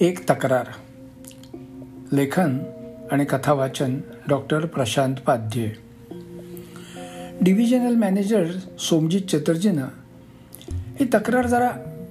एक तक्रार. लेखन आणि कथावाचन doctor Prashant Padhye. Divisional manager Somjit चटर्जीनं ही तक्रार जरा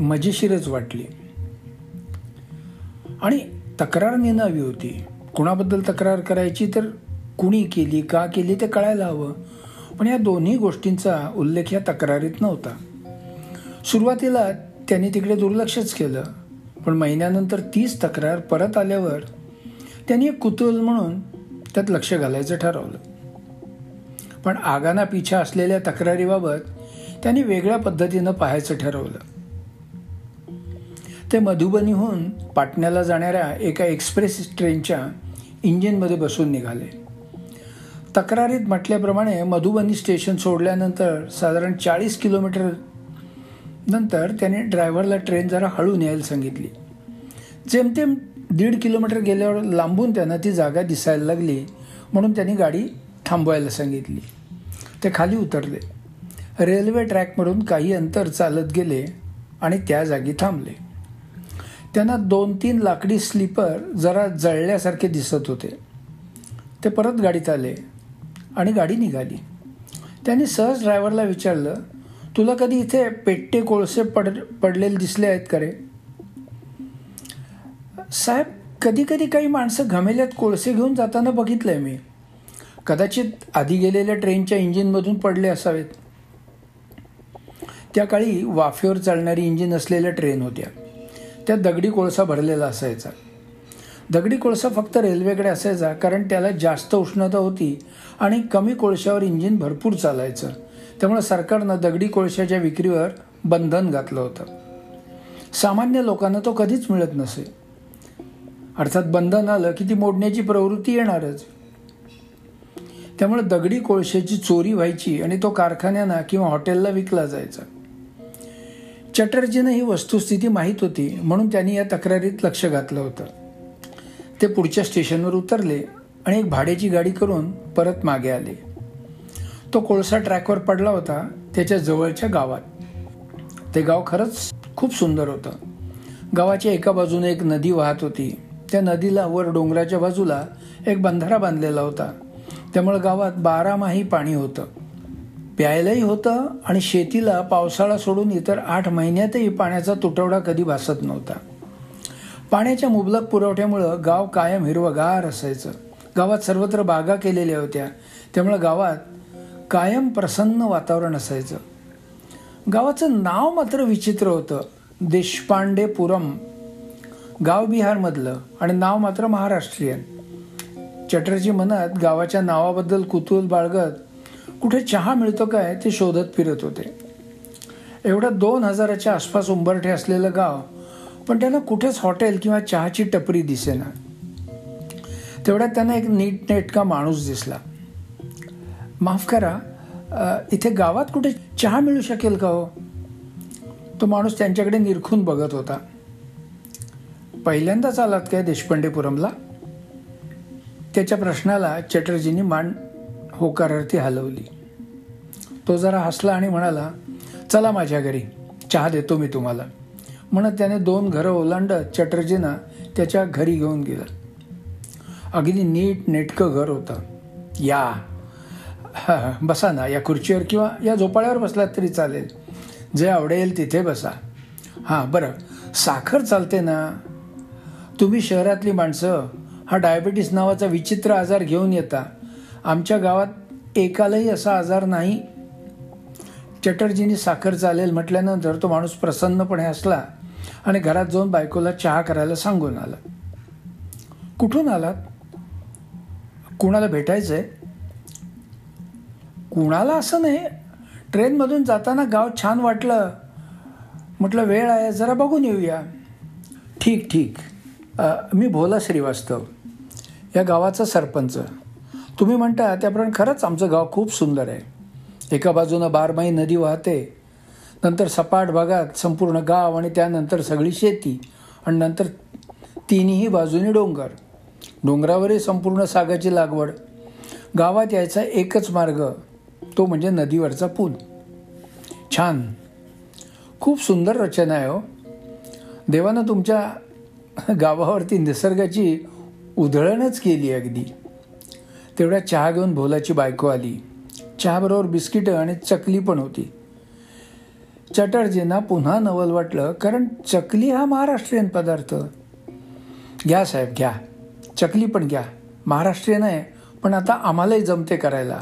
मजेशीरच वाटली. आणि तक्रार नेणावी हवी होती. कुणाबद्दल तक्रार करायची तर कुणी केली का केली ते कळायला हवं. पण या दोन्ही गोष्टींचा उल्लेख या तक्रारीत नव्हता. सुरुवातीला त्यांनी तिकडे दुर्लक्षच केलं. पण महिन्यानंतर तीच तक्रार परत आल्यावर त्यांनी एक कुतूहल म्हणून त्यात लक्ष घालायचं ठरवलं. पण आगाना पिछा असलेल्या तक्रारीबाबत त्यांनी वेगळ्या पद्धतीनं पाहायचं ठरवलं. ते मधुबनीहून पाटण्याला जाणाऱ्या एका एक्सप्रेस ट्रेनच्या इंजिनमध्ये बसून निघाले. तक्रारीत म्हटल्याप्रमाणे मधुबनी स्टेशन सोडल्यानंतर साधारण चाळीस किलोमीटर नंतर त्याने ड्रायव्हरला ट्रेन जरा हळू न्यायला सांगितली. जेमतेम दीड किलोमीटर गेल्यावर लांबून त्यांना ती जागा दिसायला लागली म्हणून त्यांनी गाडी थांबवायला सांगितली. ते खाली उतरले. रेल्वे ट्रॅकमधून काही अंतर चालत गेले आणि त्या जागी थांबले. त्यांना दोन तीन लाकडी स्लीपर जरा जळल्यासारखे दिसत होते. ते परत गाडीत आले आणि गाडी निघाली. त्यांनी सहज ड्रायव्हरला विचारलं तुला कधी इथे पेट्टे कोळसे पड पडलेले दिसले आहेत का रे? साहेब कधी कधी काही माणसं घमेल्यात कोळसे घेऊन जाताना बघितलंय मी. कदाचित आधी गेलेल्या ट्रेनच्या इंजिनमधून पडले असावेत. त्या काळी वाफेवर चालणारी इंजिन असलेल्या ट्रेन होत्या. त्या दगडी कोळसा भरलेला असायचा. दगडी कोळसा फक्त रेल्वेकडे असायचा कारण त्याला जास्त उष्णता होती आणि कमी कोळशावर इंजिन भरपूर चालायचं. त्यामुळे सरकारनं दगडी कोळशाच्या विक्रीवर बंधन घातलं होतं. सामान्य लोकांना तो कधीच मिळत नसे. अर्थात बंधन आलं की ती मोडण्याची प्रवृत्ती येणारच. त्यामुळे दगडी कोळशाची चोरी व्हायची आणि तो कारखान्यांना किंवा हॉटेलला विकला जायचा. चटर्जीनं ही वस्तुस्थिती माहीत होती म्हणून त्यांनी या तक्रारीत लक्ष घातलं होतं. ते पुढच्या स्टेशनवर उतरले आणि एक भाड्याची गाडी करून परत मागे आले. तो कोळसा ट्रॅकवर पडला होता त्याच्या जवळच्या गावात. ते गाव खरंच खूप सुंदर होतं. गावाच्या एका बाजूने एक नदी वाहत होती. त्या नदीला वर डोंगराच्या बाजूला एक बंधारा बांधलेला होता. त्यामुळं गावात बारामाही पाणी होतं. प्यायलाही होतं आणि शेतीला पावसाळा सोडून इतर आठ महिन्यातही पाण्याचा तुटवडा कधी भासत नव्हता. पाण्याच्या मुबलक पुरवठ्यामुळं गाव कायम हिरवगार असायचं. गावात सर्वत्र बागा केलेल्या होत्या. त्यामुळं गावात कायम प्रसन्न वातावरण असायचं. गावाचं नाव मात्र विचित्र होतं. देशपांडेपुरम गाव बिहारमधलं आणि नाव मात्र महाराष्ट्रीयन चटर्जी मनात गावाच्या नावाबद्दल कुतूहल बाळगत कुठे चहा मिळतो काय ते शोधत फिरत होते. एवढं दोन हजाराच्या आसपास उंबरठे असलेलं गाव पण त्यांना कुठेच हॉटेल किंवा चहाची टपरी दिसेना. तेवढ्यात त्यांना एक नीट नेटका माणूस दिसला. माफ करा इथे गावात कुठे चहा मिळू शकेल का हो? तो माणूस त्यांच्याकडे निरखून बघत होता. पहिल्यांदाच आलात काय देशपांडेपुरमला? त्याच्या प्रश्नाला चटर्जींनी मान होकारार्थी हलवली. तो जरा हसला आणि म्हणाला चला माझ्या घरी चहा देतो मी तुम्हाला. म्हणत त्याने दोन घरं ओलांडत चटर्जीनं त्याच्या घरी घेऊन गेलं. अगदी नीट नेटकं घर होतं. या बसा ना या खुर्चीवर किंवा या झोपाळ्यावर बसलात तरी चालेल. जे आवडेल तिथे बसा. हां बरं. साखर चालते ना? तुम्ही शहरातली माणसं हा डायबिटीस नावाचा विचित्र आजार घेऊन येता. आमच्या गावात एकालाही असा आजार नाही. चटर्जींनी साखर चालेल म्हटल्यानंतर तो माणूस प्रसन्नपणे असला आणि घरात जाऊन बायकोला चहा करायला सांगून आला. कुठून आलात? कुणाला भेटायचं आहे कुणाला असं नाही. ट्रेनमधून जाताना गाव छान वाटलं. म्हटलं वेळ आहे जरा बघून येऊया. ठीक ठीक. मी भोला श्रीवास्तव या गावाचा सरपंच. तुम्ही म्हणता त्याप्रमाणे खरंच आमचं गाव खूप सुंदर आहे. एका बाजूनं बारमाही नदी वाहते. नंतर सपाट भागात संपूर्ण गाव आणि त्यानंतर सगळी शेती आणि नंतर तिन्ही बाजूनी डोंगर. डोंगरावरही संपूर्ण सागाची लागवड. गावात यायचा एकच मार्ग तो म्हणजे नदीवरचा पूल. छान. खूप सुंदर रचना आहे हो. देवानं तुमच्या गावावरती निसर्गाची उधळणच केली अगदी. तेवढ्या चहा घेऊन भोलाची बायको आली. चहाबरोबर बिस्किटं आणि चकली पण होती. चटर्जींना पुन्हा नवल वाटलं कारण चकली हा महाराष्ट्रीयन पदार्थ. घ्या साहेब घ्या. चकली पण घ्या. महाराष्ट्रीयन आहे पण आता आम्हालाही जमते करायला.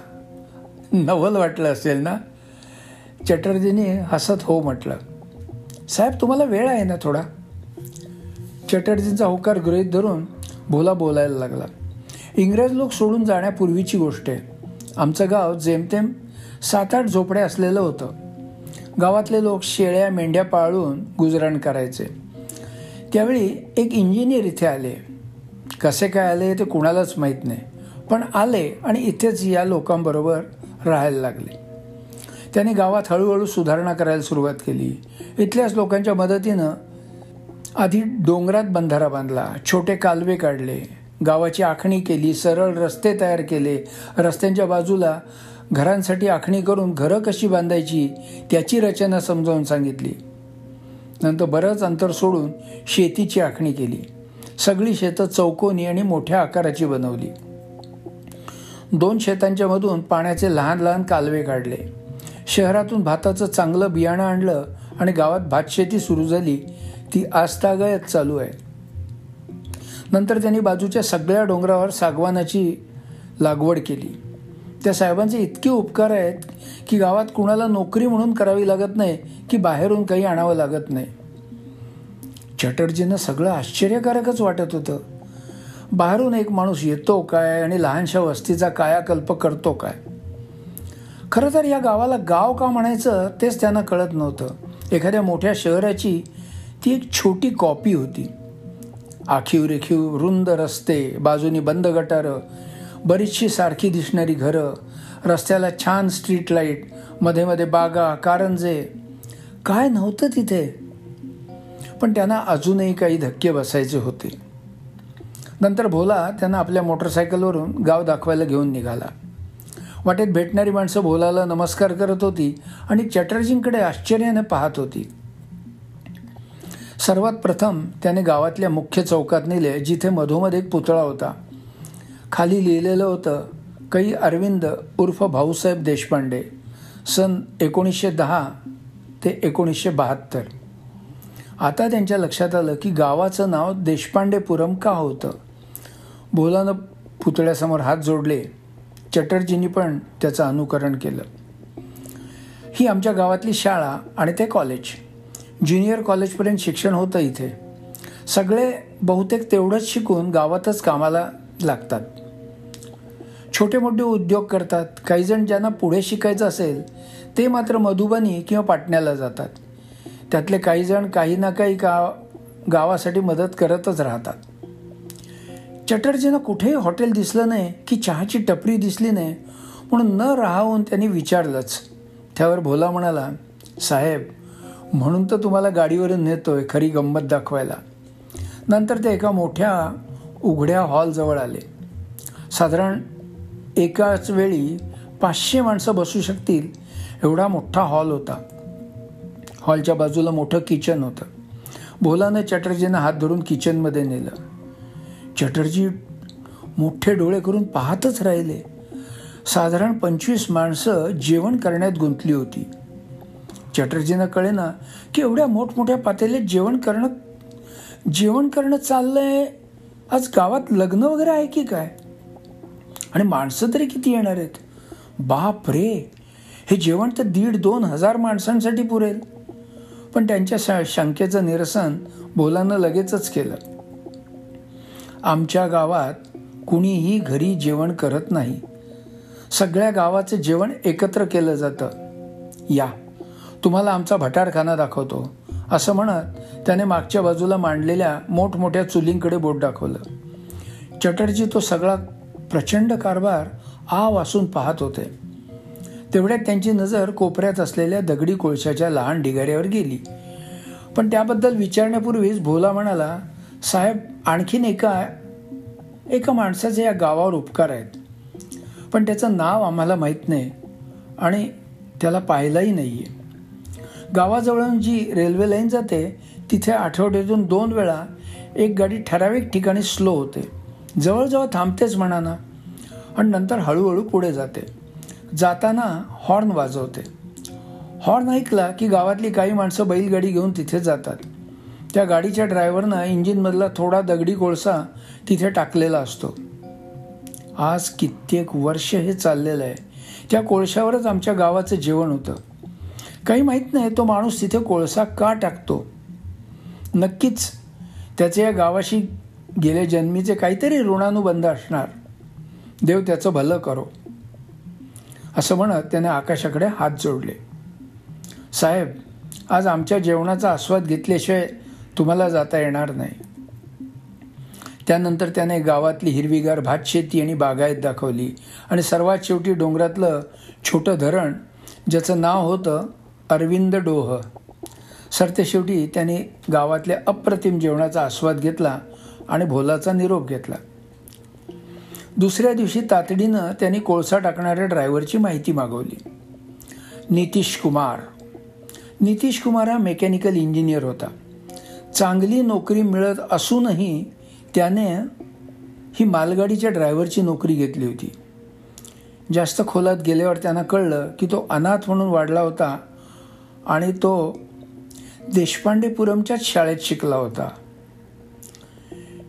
नवल वाटलं असेल ना? चटर्जीने हसत हो म्हटलं. साहेब तुम्हाला वेळ आहे ना थोडा? चटर्जींचा होकार गृहीत धरून भोला बोलायला लागला. इंग्रज लोक सोडून जाण्यापूर्वीची गोष्ट आहे. आमचं गाव जेमतेम सात आठ झोपड्या असलेलं होतं. गावातले लोक शेळ्या मेंढ्या पाळून गुजरण करायचे. त्यावेळी एक इंजिनियर इथे आले. कसे काय आले ते कुणालाच माहीत नाही. पण आले आणि इथेच या लोकांबरोबर राहायला लागले. त्याने गावात हळूहळू सुधारणा करायला सुरुवात केली. इथल्याच लोकांच्या मदतीनं आधी डोंगरात बंधारा बांधला छोटे कालवे काढले गावाची आखणी केली सरळ रस्ते तयार केले. रस्त्यांच्या बाजूला घरांसाठी आखणी करून घरं कशी बांधायची त्याची रचना समजावून सांगितली. नंतर बरंच अंतर सोडून शेतीची आखणी केली. सगळी शेतं चौकोनी आणि मोठ्या आकाराची बनवली. दोन शेतांच्या मधून पाण्याचे लहान लहान कालवे काढले. शहरातून भाताचं चांगलं बियाणं आणलं आणि गावात भातशेती सुरू झाली ती आजतागायत चालू आहे. नंतर त्यांनी बाजूच्या सगळ्या डोंगरावर सागवानाची लागवड केली. त्या साहेबांचे इतके उपकार आहेत की गावात कुणाला नोकरी म्हणून करावी लागत नाही की बाहेरून काही आणावं लागत नाही. चटर्जींना सगळं आश्चर्यकारकच वाटत होतं. बाहेरून एक माणूस येतो काय आणि लहानशा वस्तीचा कायाकल्प करतो काय? खरं तर या गावाला गाव का म्हणायचं तेच त्यांना कळत नव्हतं. एखाद्या मोठ्या शहराची ती एक छोटी कॉपी होती. आखीव रेखीव रुंद रस्ते बाजूनी बंद गटारं बरीचशी सारखी दिसणारी घरं रस्त्याला छान स्ट्रीट लाइटमध्ये मध्ये बागा कारंजे. काय नव्हतं तिथे? पण त्यांना अजूनही काही धक्के बसायचे होते. नंतर भोला त्यांना आपल्या मोटरसायकलवरून गाव दाखवायला घेऊन निघाला. वाटेत भेटणारी माणसं भोलाला नमस्कार करत होती आणि चटर्जींकडे आश्चर्याने पाहत होती. सर्वात प्रथम त्याने गावातल्या मुख्य चौकात नेले जिथे मधोमध एक पुतळा होता. खाली लिहिलेलं होतं कै अरविंद उर्फ भाऊसाहेब देशपांडे सन एकोणीसशे दहा ते एकोणीसशे बहात्तर. आता त्यांच्या लक्षात आलं की गावाचं नाव देशपांडेपुरम का होतं? भोलानं पुतळ्यासमोर हात जोडले. चटर्जींनी पण त्याचं अनुकरण केलं. ही आमच्या गावातली शाळा आणि ते कॉलेज. ज्युनियर कॉलेजपर्यंत शिक्षण होतं इथे. सगळे बहुतेक तेवढंच शिकून गावातच कामाला लागतात. छोटे मोठे उद्योग करतात. काही जण ज्यांना पुढे शिकायचं असेल ते मात्र मधुबनी किंवा पाटण्याला जातात. त्यातले काही जण काही ना काही गाव गावासाठी मदत करतच राहतात. चटर्जींना कुठेही हॉटेल दिसलं नाही की चहाची टपरी दिसली नाही म्हणून न राहावून त्यांनी विचारलंच. त्यावर भोला म्हणाला साहेब म्हणून तर तुम्हाला गाडीवरून नेतोय खरी गंमत दाखवायला. नंतर ते एका मोठ्या उघड्या हॉलजवळ आले. साधारण एकाच वेळी पाचशे माणसं बसू शकतील एवढा मोठा हॉल होता. हॉलच्या बाजूला मोठं किचन होतं. भोलानं चटर्जीनं हात धरून किचनमध्ये नेलं. चटर्जी मोठे डोळे करून पाहतच राहिले. साधारण पंचवीस माणसं जेवण करण्यात गुंतली होती. चटर्जीनं कळेना की एवढ्या मोठमोठ्या पातेल्यात जेवण करणं जेवण करणं चाललंय. आज गावात लग्न वगैरे आहे की काय? आणि माणसं तरी किती येणार आहेत? बाप रे! हे जेवण तर दीड दोन हजार माणसांसाठी पुरेल. पण त्यांच्या शंकेचं निरसन बोलानं लगेचच केलं. आमच्या गावात कुणीही घरी जेवण करत नाही. सगळ्या गावाचं जेवण एकत्र केलं जातं. या तुम्हाला आमचा भटारखाना दाखवतो. असं म्हणत त्याने मागच्या बाजूला मांडलेल्या मोठमोठ्या चुलींकडे बोट दाखवलं. चटर्जी तो सगळा प्रचंड कारभार आ वासून पाहत होते. तेवढ्यात त्यांची नजर कोपऱ्यात असलेल्या दगडी कोळशाच्या लहान ढिगाऱ्यावर गेली. पण त्याबद्दल विचारण्यापूर्वीच भोला म्हणाला साहेब आणखीन एका एका माणसाचे या गावावर उपकार आहेत. पण त्याचं नाव आम्हाला माहीत नाही आणि त्याला पाहिलंही नाही आहे गावाजवळून जी रेल्वे लाईन जाते तिथे आठवड्यातून दोन वेळा एक गाडी ठराविक ठिकाणी स्लो होते. जवळजवळ थांबतेच म्हणा ना आणि नंतर हळूहळू पुढे जाते. जाताना हॉर्न वाजवते. हॉर्न ऐकला की गावातली काही माणसं बैलगाडी घेऊन तिथे जातात. त्या गाडीच्या ड्रायव्हरनं इंजिनमधला थोडा दगडी कोळसा तिथे टाकलेला असतो. आज कित्येक वर्ष हे चाललेलं आहे. त्या कोळशावरच आमच्या गावाचं जेवण होतं. काही माहीत नाही तो माणूस तिथे कोळसा का टाकतो? नक्कीच त्याचे या गावाशी गेल्या जन्मीचे काहीतरी ऋणानुबंध असणार. देव त्याचं भलं करो. असं म्हणत त्याने आकाशाकडे हात जोडले. साहेब आज आमच्या जेवणाचा आस्वाद घेतल्याशिवाय तुम्हाला जाता येणार नाही. त्यानंतर त्याने गावातली हिरवीगार भातशेती आणि बागायत दाखवली आणि सर्वात शेवटी डोंगरातलं छोटं धरण ज्याचं नाव होतं अरविंद डोह. सरतेशेवटी त्याने गावातल्या अप्रतिम जेवणाचा आस्वाद घेतला आणि भोलाचा निरोप घेतला. दुसऱ्या दिवशी तातडीनं त्यांनी कोळसा टाकणाऱ्या ड्रायव्हरची माहिती मागवली. नितीश कुमार. नितीश कुमार हा मेकॅनिकल इंजिनियर होता. चांगली नोकरी मिळत असूनही त्याने ही मालगाडीच्या ड्रायव्हरची नोकरी घेतली होती. जास्त खोलात गेल्यावर त्यांना कळलं की तो अनाथ म्हणून वाढला होता आणि तो देशपांडेपुरमच्याच शाळेत शिकला होता.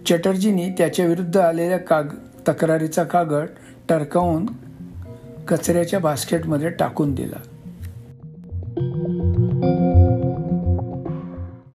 चटर्जींनी त्याच्या विरुद्ध आलेल्या काग तक्रारीचा कागद टरकावून कचऱ्याच्या बास्केटमध्ये टाकून दिला.